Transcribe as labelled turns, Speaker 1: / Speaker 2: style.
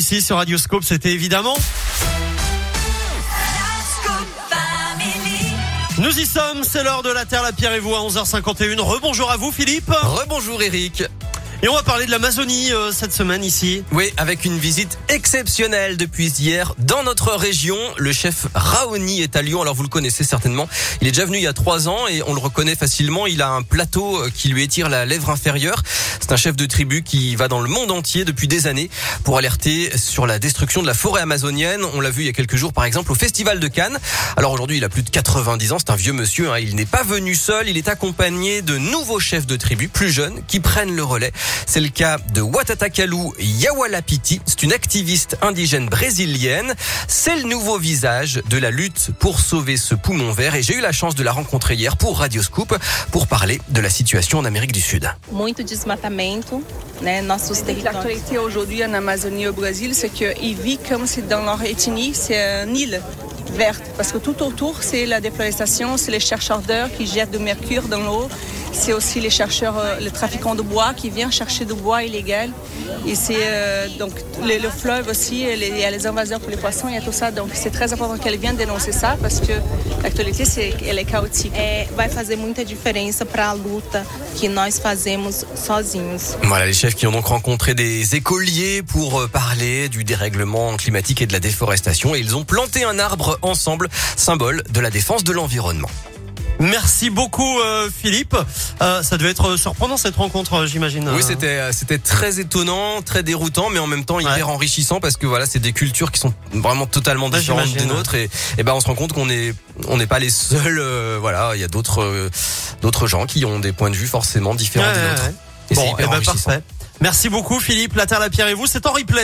Speaker 1: ici sur Radioscope, c'était évidemment. Nous y sommes, c'est l'heure de la Terre, la Pierre et vous à 11h51. Rebonjour à vous Philippe.
Speaker 2: Rebonjour Eric.
Speaker 1: Et on va parler de l'Amazonie euh, cette semaine ici.
Speaker 2: Oui, avec une visite exceptionnelle depuis hier dans notre région. Le chef Raoni est à Lyon. Alors vous le connaissez certainement. Il est déjà venu il y a trois ans et on le reconnaît facilement. Il a un plateau euh, qui lui étire la lèvre inférieure. C'est un chef de tribu qui va dans le monde entier depuis des années pour alerter sur la destruction de la forêt amazonienne. On l'a vu il y a quelques jours par exemple au Festival de Cannes. Alors aujourd'hui il a plus de 90 ans. C'est un vieux monsieur. Hein. Il n'est pas venu seul. Il est accompagné de nouveaux chefs de tribu plus jeunes qui prennent le relais. C'est le cas de Watatakalu Yawalapiti. C'est une activiste indigène brésilienne. C'est le nouveau visage de la lutte pour sauver ce poumon vert et j'ai eu la chance de la rencontrer hier pour Radio Scoop pour parler de la situation en Amérique du Sud.
Speaker 3: Né, nossos territórios.
Speaker 4: L'actualité aujourd'hui en Amazonie au Brésil, c'est qu'ils vivent comme si dans leur ethnie, c'est une île verte. Parce que tout autour, c'est la déforestation, c'est les chercheurs d'or qui jettent du mercure dans l'eau. C'est aussi les chercheurs, euh, les trafiquants de bois qui viennent chercher du bois illégal. Et c'est euh, donc le, le fleuve aussi, et les- il y a les invaseurs pour les poissons, il y a tout ça. Donc c'est très important qu'elle vienne dénoncer ça parce que l'actualité, c'est elle est chaotique.
Speaker 3: É, vai fazer muita diferença para a luta que nós fazemos sozinhos.
Speaker 2: Voilà, les chefs qui ont donc rencontré des écoliers pour euh, parler du dérèglement climatique et de la déforestation et ils ont planté un arbre ensemble, symbole de la défense de l'environnement.
Speaker 1: Merci beaucoup euh, Philippe. Euh, ça devait être surprenant cette rencontre, euh, j'imagine.
Speaker 2: Oui, c'était c'était très étonnant, très déroutant, mais en même temps hyper
Speaker 1: Ouais.
Speaker 2: enrichissant parce que voilà, c'est des cultures qui sont vraiment totalement
Speaker 1: Ouais,
Speaker 2: différentes des nôtres et, et ben on se rend compte qu'on est on n'est pas les seuls. euh, voilà, il y a d'autres d'autres gens qui ont des points de vue forcément différents
Speaker 1: Ouais,
Speaker 2: des nôtres. Et c'est
Speaker 1: Bon,
Speaker 2: hyper
Speaker 1: eh ben,
Speaker 2: enrichissant.
Speaker 1: parfait. Merci beaucoup Philippe. La Terre, la Pierre et vous, c'est en replay.